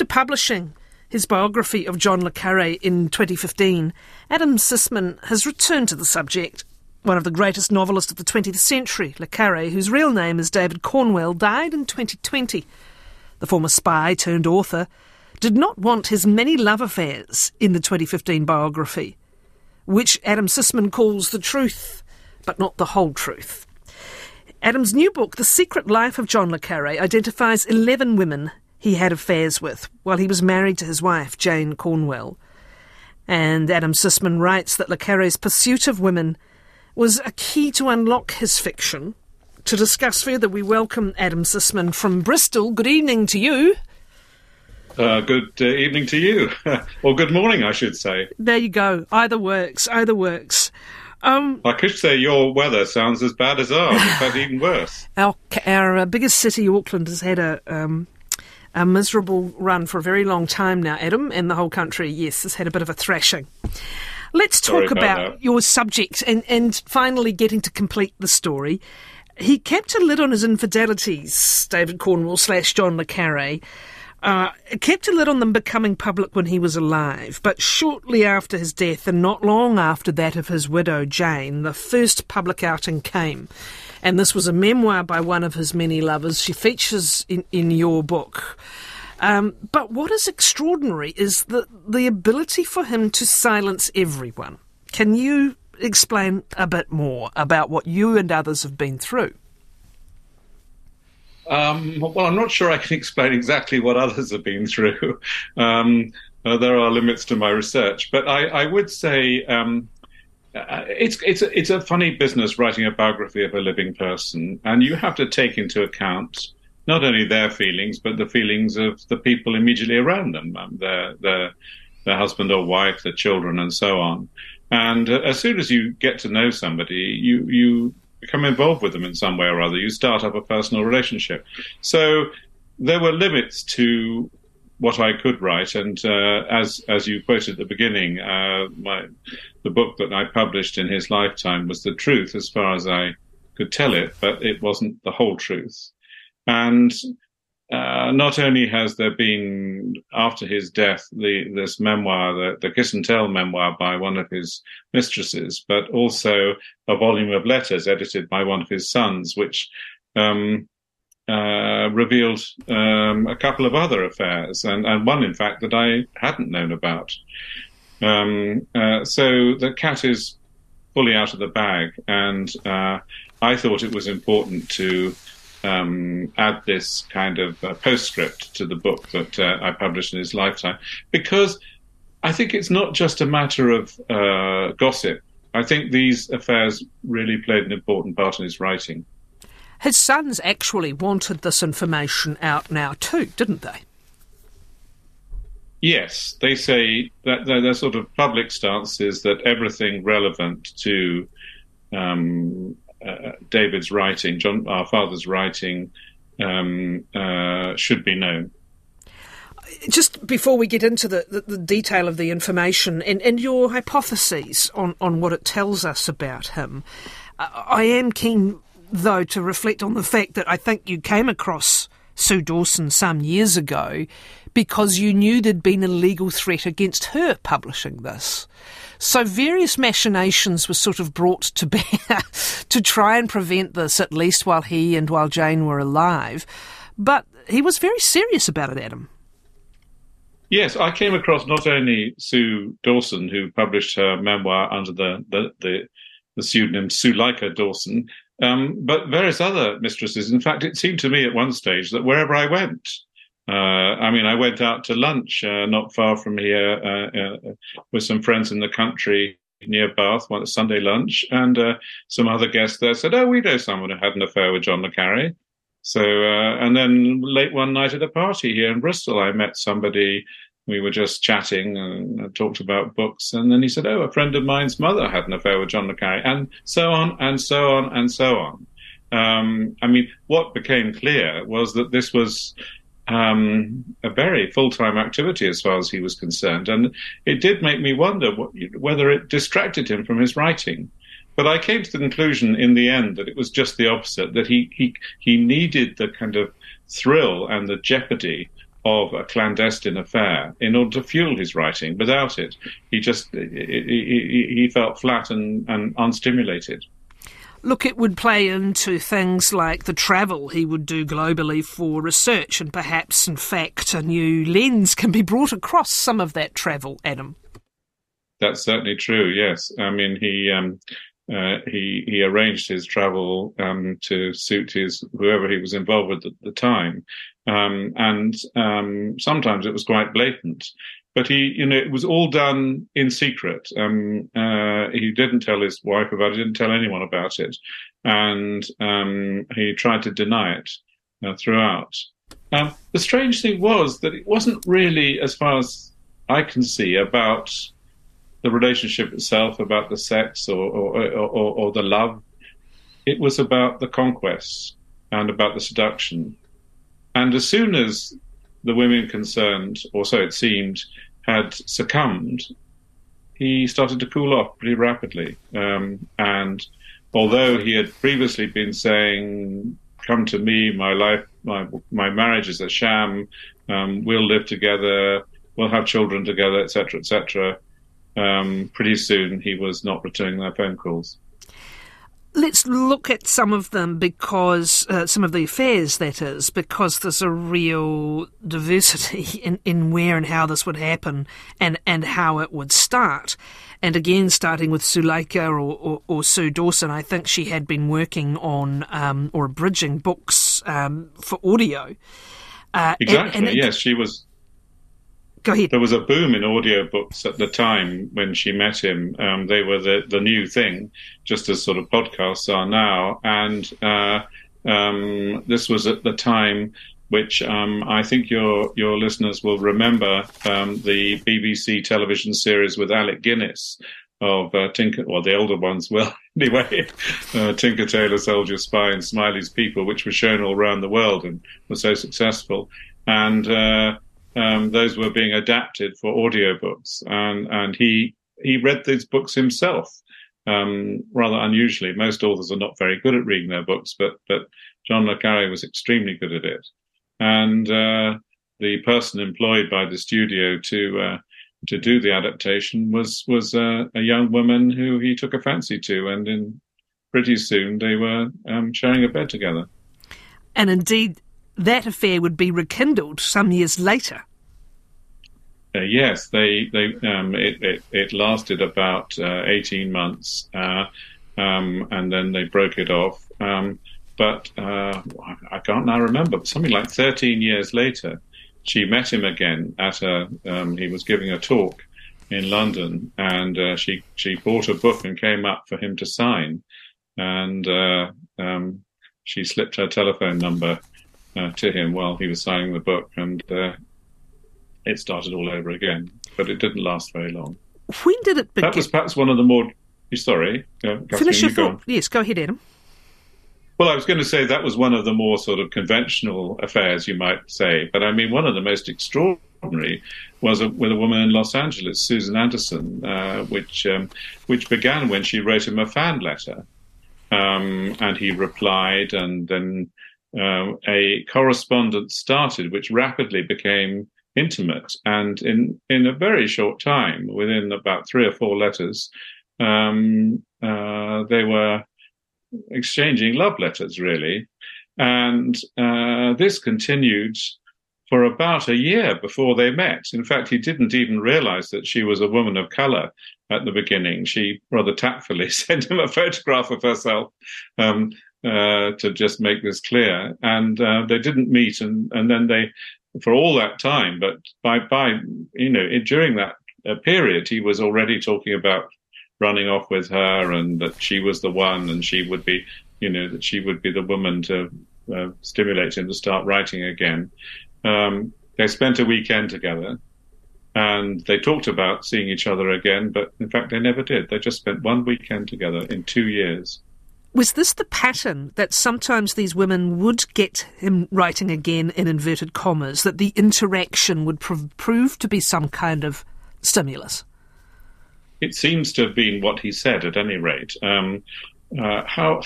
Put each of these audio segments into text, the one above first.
After publishing his biography of John le Carre in 2015, Adam Sisman has returned to the subject. One of the greatest novelists of the 20th century, Le Carre, whose real name is David Cornwell, died in 2020. The former spy turned author did not want his many love affairs in the 2015 biography, which Adam Sisman calls the truth, but not the whole truth. Adam's new book, The Secret Life of John Le Carre, identifies 11 women he had affairs with while he was married to his wife, Jane Cornwell. And Adam Sisman writes that Le Carre's pursuit of women was a key to unlock his fiction. To discuss further, we welcome Adam Sisman from Bristol. Good evening to you. Uh, good uh, evening to you, or good morning, I should say. There you go. Either works. Either works. Um, I could say your weather sounds as bad as ours, in fact, even worse. Our, our uh, biggest city, Auckland, has had a um, a miserable run for a very long time now, Adam, and the whole country, yes, has had a bit of a thrashing. Let's talk about, about your subject and, and finally getting to complete the story. He kept a lid on his infidelities, David Cornwell slash John Le Carre. Uh, kept a lid on them becoming public when he was alive, but shortly after his death, and not long after that of his widow Jane, the first public outing came. And this was a memoir by one of his many lovers. She features in, in your book. Um, but what is extraordinary is the, the ability for him to silence everyone. Can you explain a bit more about what you and others have been through? Um, well, I'm not sure I can explain exactly what others have been through. Um, uh, there are limits to my research, but I, I would say um, uh, it's it's a, it's a funny business writing a biography of a living person, and you have to take into account not only their feelings but the feelings of the people immediately around them, um, their their their husband or wife, their children, and so on. And uh, as soon as you get to know somebody, you you become involved with them in some way or other. You start up a personal relationship. So there were limits to what I could write, and uh, as as you quoted at the beginning, uh, my the book that I published in his lifetime was the truth as far as I could tell it, but it wasn't the whole truth. And uh, not only has there been after his death the this memoir, the, the Kiss and Tell memoir by one of his mistresses, but also a volume of letters edited by one of his sons, which um, uh, revealed um, a couple of other affairs, and, and one, in fact, that I hadn't known about. Um, uh, so the cat is fully out of the bag, and uh, I thought it was important to um, add this kind of uh, postscript to the book that uh, I published in his lifetime because I think it's not just a matter of uh, gossip. I think these affairs really played an important part in his writing. His sons actually wanted this information out now too, didn't they? Yes, they say that their, sort of public stance is that everything relevant to um, uh, David's writing, John, our father's writing, um, uh, should be known. Just before we get into the, the, the, detail of the information and, and your hypotheses on, on what it tells us about him, I am keen, though, to reflect on the fact that I think you came across Sue Dawson some years ago because you knew there'd been a legal threat against her publishing this. So various machinations were sort of brought to bear to try and prevent this, at least while he and while Jane were alive. But he was very serious about it, Adam. Yes, I came across not only Sue Dawson, who published her memoir under the, the, the, pseudonym Suleika Dawson, um, but various other mistresses. In fact, it seemed to me at one stage that wherever I went, uh, I mean, I went out to lunch uh, not far from here uh, uh with some friends in the country near Bath, one Sunday lunch, and uh, some other guests there said, "Oh, we know someone who had an affair with John le Carre." So, uh, and then late one night at a party here in Bristol, I met somebody. We were just chatting and talked about books, and then he said, "Oh, a friend of mine's mother had an affair with John Carre," and so on and so on and so on. Um, I mean, what became clear was that this was um, a very full time activity as far as he was concerned. And it did make me wonder what, whether it distracted him from his writing. But I came to the conclusion in the end that it was just the opposite, that he, he, he needed the kind of thrill and the jeopardy of a clandestine affair in order to fuel his writing. Without it, he just he, he, he felt flat and, and unstimulated. Look, it would play into things like the travel he would do globally for research, and perhaps, in fact, a new lens can be brought across some of that travel, Adam. That's certainly true. Yes, I mean he um, uh, he he arranged his travel um, to suit his whoever he was involved with at the time, um, and um, sometimes it was quite blatant. But he, you know, it was all done in secret. Um, uh, he didn't tell his wife about it. Didn't tell anyone about it, and um, he tried to deny it uh, throughout. Um, the strange thing was that it wasn't really, as far as I can see, about the relationship itself, about the sex or, or, or, or the love. It was about the conquest and about the seduction. And as soon as the women concerned, or so it seemed, had succumbed, he started to cool off pretty rapidly. Um, and although he had previously been saying, "Come to me, my life, my my marriage is a sham. Um, we'll live together, we'll have children together, etc., etc." um, pretty soon he was not returning their phone calls. Let's look at some of them because uh, some of the affairs, that is, because there's a real diversity in, in where and how this would happen and, and how it would start. And again, starting with Suleika or, or, or Sue Dawson, I think she had been working on um, or abridging books um, for audio. Uh, exactly. And, and it, yes, she was Go ahead. There was a boom in audiobooks at the time when she met him. Um, they were the, the new thing, just as sort of podcasts are now. And uh, um, this was at the time which um, I think your your listeners will remember um, the BBC television series with Alec Guinness of uh, Tinker, well, the older ones will anyway, uh, Tinker Tailor Soldier Spy and Smiley's People, which was shown all around the world and was so successful. And uh, um, those were being adapted for audiobooks, and and he he read these books himself. Um, rather unusually, most authors are not very good at reading their books, but but John le Carre was extremely good at it, and uh, the person employed by the studio to uh, to do the adaptation was was uh, a young woman who he took a fancy to, and in pretty soon they were um, sharing a bed together. And indeed, that affair would be rekindled some years later. Uh, yes, they they um, it, it, it lasted about uh, eighteen months, uh, um, and then they broke it off. Um, but uh, I can't now remember. But something like thirteen years later, she met him again at a. Um, he was giving a talk in London, and uh, she she bought a book and came up for him to sign, and uh, um, she slipped her telephone number uh, to him while he was signing the book, and uh, it started all over again. But it didn't last very long. When did it begin? That was perhaps one of the more. Sorry, uh, finish your thought. Yes, go ahead, Adam. Well, I was going to say that was one of the more sort of conventional affairs, you might say. But I mean, one of the most extraordinary was a, with a woman in Los Angeles, Susan Anderson, uh, which um, which began when she wrote him a fan letter, um, and he replied, and then uh, a correspondence started, which rapidly became intimate. And in, in a very short time, within about three or four letters, um, uh, they were exchanging love letters, really. And uh, this continued for about a year before they met. In fact, he didn't even realize that she was a woman of color at the beginning. She rather tactfully sent him a photograph of herself um, uh, to just make this clear. And uh, they didn't meet, and, and then they, for all that time, but by by you know during that uh, period, he was already talking about running off with her, and that she was the one, and she would be, you know, that she would be the woman to uh, stimulate him to start writing again. Um, they spent a weekend together. And they talked about seeing each other again, but in fact, they never did. They just spent one weekend together in two years. Was this the pattern that sometimes these women would get him writing again in inverted commas, that the interaction would prov- prove to be some kind of stimulus? It seems to have been what he said, at any rate. Um, uh, how,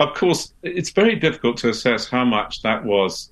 of course, it's very difficult to assess how much that was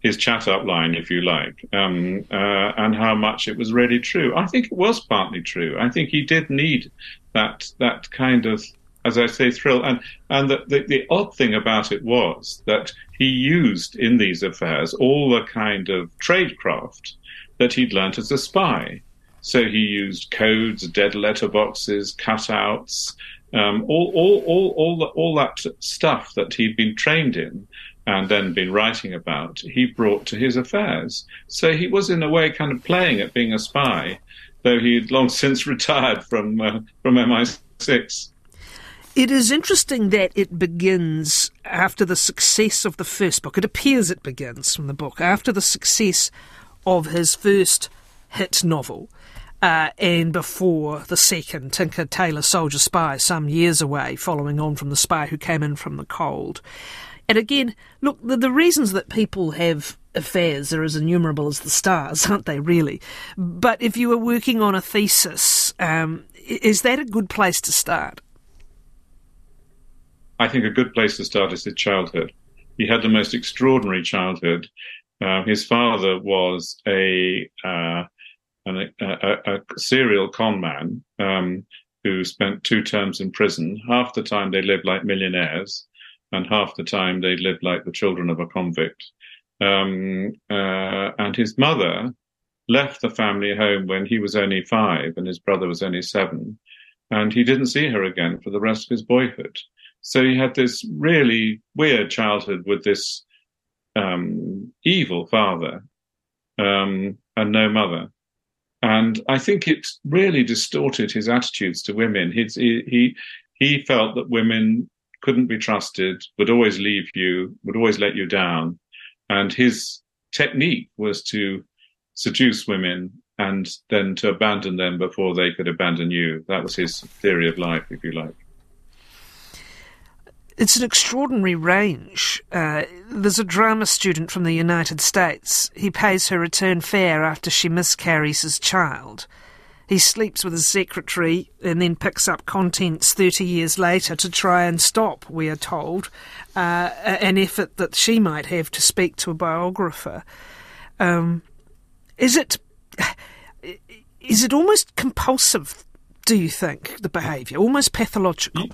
his chat up line, if you like, um, uh, and how much it was really true. I think it was partly true. I think he did need that that kind of, as I say, thrill. And and the, the, the odd thing about it was that he used in these affairs all the kind of tradecraft that he'd learnt as a spy. So he used codes, dead letter boxes, cutouts, um, all, all, all, all, the, all that stuff that he'd been trained in and then been writing about, he brought to his affairs. So he was, in a way, kind of playing at being a spy, though he'd long since retired from uh, from MI6. It is interesting that it begins after the success of the first book. It appears it begins from the book after the success of his first hit novel. Uh, and before the second, Tinker Tailor Soldier Spy, some years away, following on from The Spy Who Came In From the Cold. And again, look, the, the reasons that people have affairs are as innumerable as the stars, aren't they, really? But if you were working on a thesis, um, is that a good place to start? I think a good place to start is his childhood. He had the most extraordinary childhood. Uh, his father was a, uh, an, a, a, serial con man um, who spent two terms in prison. Half the time they lived like millionaires, and half the time they lived like the children of a convict. Um, uh, and his mother left the family home when he was only five and his brother was only seven. And he didn't see her again for the rest of his boyhood. So he had this really weird childhood with this um, evil father um, and no mother. And I think it really distorted his attitudes to women. He, he, he felt that women couldn't be trusted, would always leave you, would always let you down. And his technique was to seduce women and then to abandon them before they could abandon you. That was his theory of life, if you like. It's an extraordinary range. Uh, there's a drama student from the United States. He pays her return fare after she miscarries his child. He sleeps with his secretary and then picks up contents 30 years later to try and stop, we are told, uh, an effort that she might have to speak to a biographer. Um, is it is it almost compulsive, do you think, the behaviour? Almost pathological?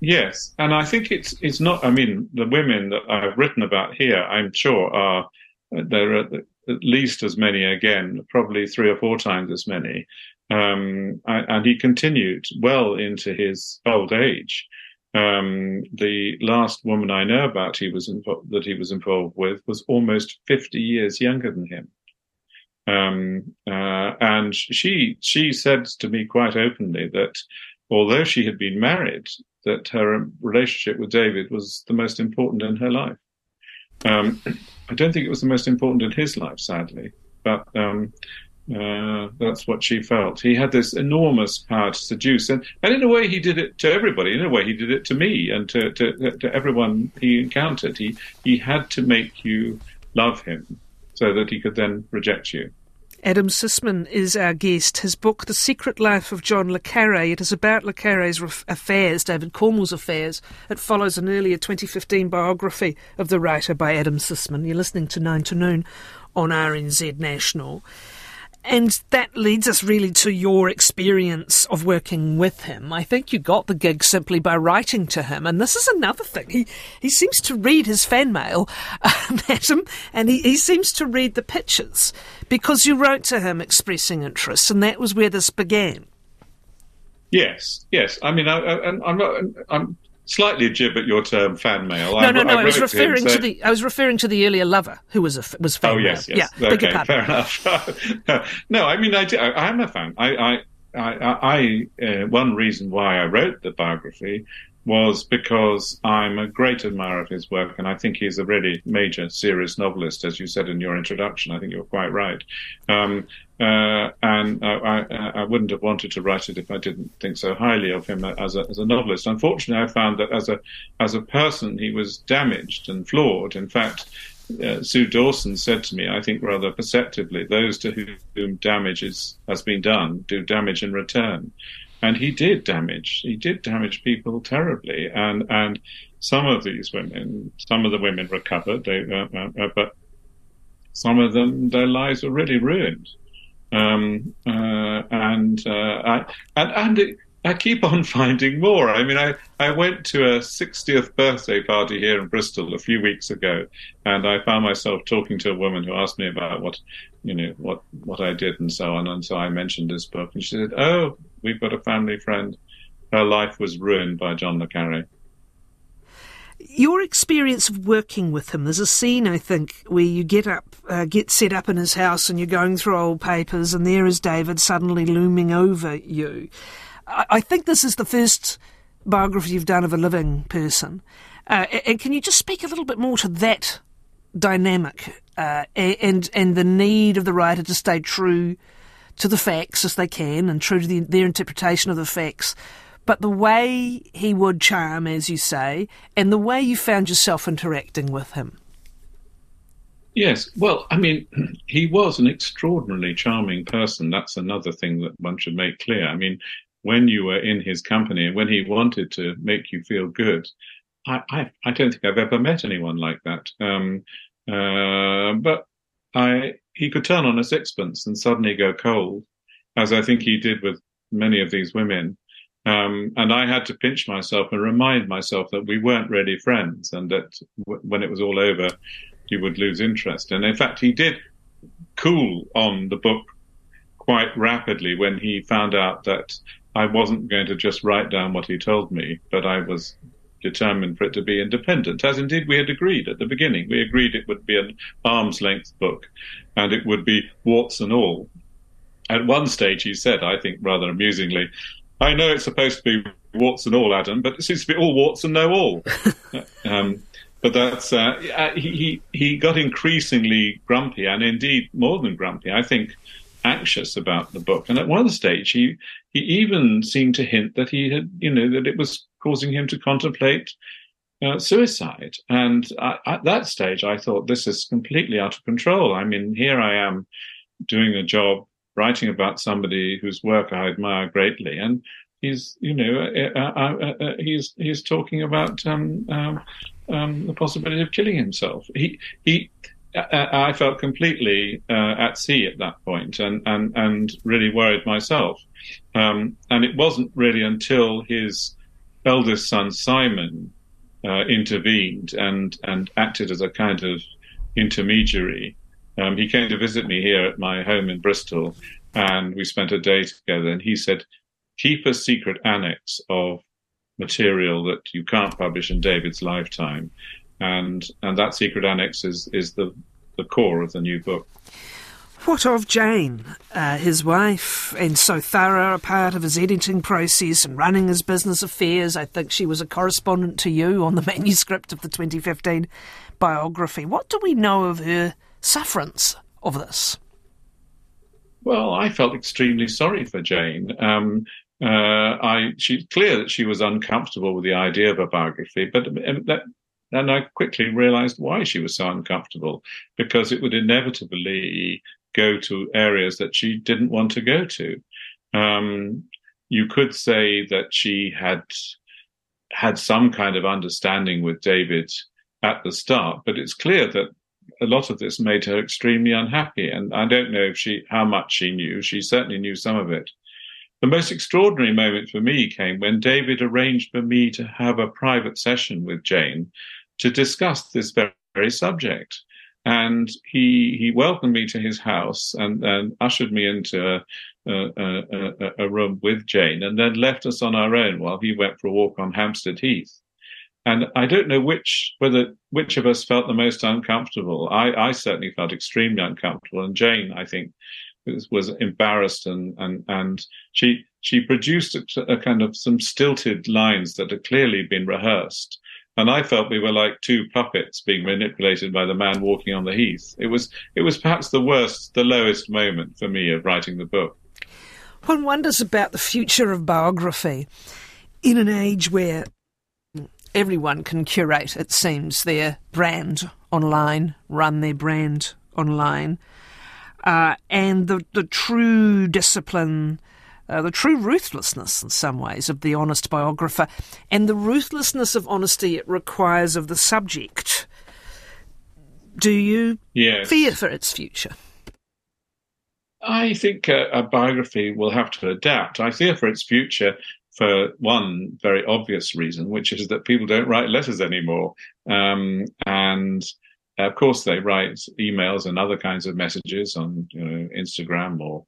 Yes, and I think it's it's not. I mean, the women that I've written about here, I'm sure, are there are at least as many again, probably three or four times as many. Um, and he continued well into his old age. Um, the last woman I know about he was invo- that he was involved with was almost 50 years younger than him. Um, uh, and she she said to me quite openly that although she had been married, that her relationship with David was the most important in her life. Um, I don't think it was the most important in his life, sadly, but um, uh, that's what she felt. He had this enormous power to seduce, and, and in a way, he did it to everybody. In a way, he did it to me and to, to, to everyone he encountered. He he had to make you love him so that he could then reject you. Adam Sisman is our guest. His book, The Secret Life of John Le Carre, it is about Le Carre's affairs, David Cornwell's affairs. It follows an earlier 2015 biography of the writer by Adam Sisman. You're listening to 9 to Noon on RNZ National. And that leads us really to your experience of working with him. I think you got the gig simply by writing to him. And this is another thing. He, he seems to read his fan mail, Adam, and he, he seems to read the pictures because you wrote to him expressing interest, and that was where this began. Yes, yes. I mean, I, am not. I'm slightly jib at your term fan mail. No, I, no, no. I, I was referring to, to, the. I was referring to the earlier lover who was a was fan. Oh yes, mail. yes. Yeah, okay, fair enough. no, I mean, I, I am a fan. I, I, I, I uh, one reason why I wrote the biography was because I'm a great admirer of his work, and I think he's a really major, serious novelist, as you said in your introduction. I think you're quite right. Um, uh, and I, I, wouldn't have wanted to write it if I didn't think so highly of him as a, as a novelist. Unfortunately, I found that as a as a person, he was damaged and flawed. In fact, uh, Sue Dawson said to me, I think rather perceptively, those to whom damage is, has been done do damage in return and he did damage. He did damage people terribly, and and some of these women, some of the women recovered, they, uh, uh, uh but some of them, their lives were really ruined. Um, uh, and, uh, I, and, and it, I keep on finding more. I mean, I, I went to a 60th birthday party here in Bristol a few weeks ago, and I found myself talking to a woman who asked me about what, you know, what, what I did and so on. And so I mentioned this book, and she said, "Oh, we've got a family friend. Her life was ruined by John le Carre." Your experience of working with him, there's a scene, I think, where you get up, uh, get set up in his house and you're going through old papers, and there is David suddenly looming over you. I think this is the first biography you've done of a living person. Uh, and can you just speak a little bit more to that dynamic uh, and and the need of the writer to stay true to the facts as they can and true to the, their interpretation of the facts, but the way he would charm, as you say, and the way you found yourself interacting with him. Yes, well, I mean, he was an extraordinarily charming person. That's another thing that one should make clear. I mean, when you were in his company and when he wanted to make you feel good. I, I, I don't think I've ever met anyone like that. Um, uh, but I, he could turn on a sixpence and suddenly go cold, as I think he did with many of these women. Um, and I had to pinch myself and remind myself that we weren't really friends and that w- when it was all over, he would lose interest. And in fact, he did cool on the book quite rapidly when he found out that I wasn't going to just write down what he told me, but I was determined for it to be independent, as indeed we had agreed at the beginning. We agreed it would be an arm's length book and it would be warts and all. At one stage, he said, I think rather amusingly, I know it's supposed to be warts and all, Adam, but it seems to be all warts and no all. um, but that's uh, he he got increasingly grumpy, and indeed more than grumpy. I think anxious about the book. And at one stage, he he even seemed to hint that he had, you know, that it was causing him to contemplate uh, suicide. And I, at that stage, I thought this is completely out of control. I mean, here I am doing a job writing about somebody whose work I admire greatly, and he's, you know, uh, uh, uh, uh he's he's talking about um, um, um, the possibility of killing himself. He he I felt completely uh, at sea at that point and, and, and really worried myself. Um, and it wasn't really until his eldest son, Simon, uh, intervened and, and acted as a kind of intermediary. Um, he came to visit me here at my home in Bristol and we spent a day together. And he said, keep a secret annex of material that you can't publish in David's lifetime and and that secret annex is is the the core of the new book. What of Jane, uh, his wife, and so thorough a part of his editing process and running his business affairs? I think she was a correspondent to you on the manuscript of the 2015 biography. What do we know of her sufferance of this? Well, I felt extremely sorry for Jane. Um, uh, I, she's clear that she was uncomfortable with the idea of a biography, but um, and I quickly realized why she was so uncomfortable, because it would inevitably go to areas that she didn't want to go to. Um, you could say that she had had some kind of understanding with David at the start, but it's clear that a lot of this made her extremely unhappy. And I don't know if she how much she knew. She certainly knew some of it. The most extraordinary moment for me came when David arranged for me to have a private session with Jane to discuss this very, subject. And he he welcomed me to his house and, and ushered me into a, a, a, a, room with Jane, and then left us on our own while he went for a walk on Hampstead Heath. And I don't know which whether which of us felt the most uncomfortable. I, I certainly felt extremely uncomfortable, and Jane, I think, was, was embarrassed and and and she she produced a, a, kind of some stilted lines that had clearly been rehearsed and I felt we were like two puppets being manipulated by the man walking on the heath. It was it was perhaps the worst, the lowest moment for me of writing the book. One wonders about the future of biography in an age where everyone can curate, it seems, their brand online, run their brand online, uh, and the the true discipline uh, the true ruthlessness in some ways of the honest biographer, and the ruthlessness of honesty it requires of the subject. Do you yes. fear for its future? I think a, a, biography will have to adapt. I fear for its future for one very obvious reason, which is that people don't write letters anymore. Um, and of course, they write emails and other kinds of messages on you know, Instagram or,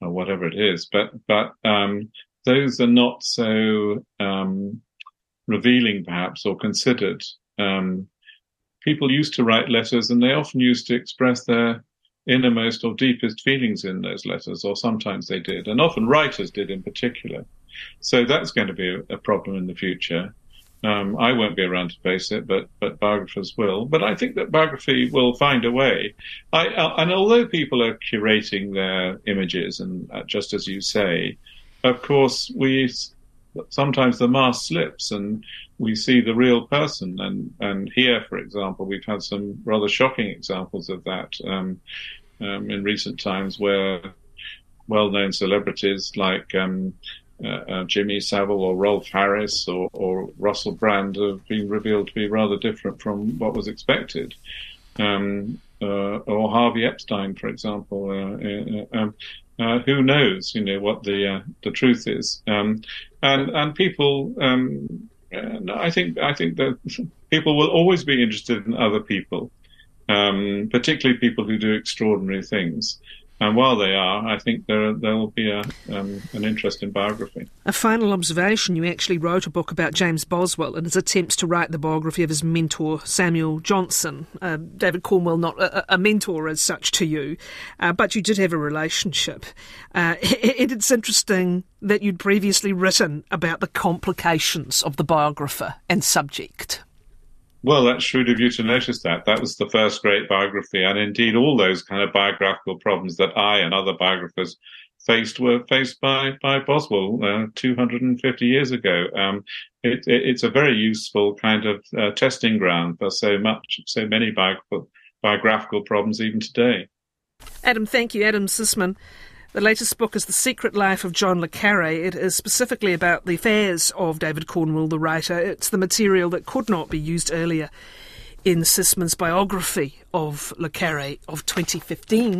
or whatever it is. But but um, those are not so um, revealing, perhaps, or considered. Um, people used to write letters, and they often used to express their innermost or deepest feelings in those letters, or sometimes they did, and often writers did in particular. So that's going to be a, a problem in the future. Um, I won't be around to face it, but but biographers will. But I think that biography will find a way. I, uh, and although people are curating their images, and uh, just as you say, of course we sometimes the mask slips and we see the real person. And and here, for example, we've had some rather shocking examples of that um, um, in recent times, where well-known celebrities like um, uh, uh, Jimmy Savile or Rolf Harris or, or, Russell Brand have been revealed to be rather different from what was expected. Um, uh, or Harvey Epstein, for example. Uh, uh, um, uh, who knows, you know, what the the truth is? Um, and and people, um, I think I think that people will always be interested in other people, um, particularly people who do extraordinary things. And while they are, I think there there will be a, um, an interest in biography. A final observation: you actually wrote a book about James Boswell and his attempts to write the biography of his mentor Samuel Johnson. Uh, David Cornwell, not a, a, mentor as such to you, uh, but you did have a relationship. Uh, it, it's interesting that you'd previously written about the complications of the biographer and subject. Well, that's shrewd of you to notice that. That was the first great biography. And indeed, all those kind of biographical problems that I and other biographers faced were faced by, by Boswell uh, 250 years ago. Um, it, it, it's a very useful kind of uh, testing ground for so much, so many biographical, biographical problems even today. Adam, thank you. Adam Sisman. The latest book is The Secret Life of John Le Carre. It is specifically about the affairs of David Cornwell, the writer. It's the material that could not be used earlier in Sisman's biography of Le Carre of 2015.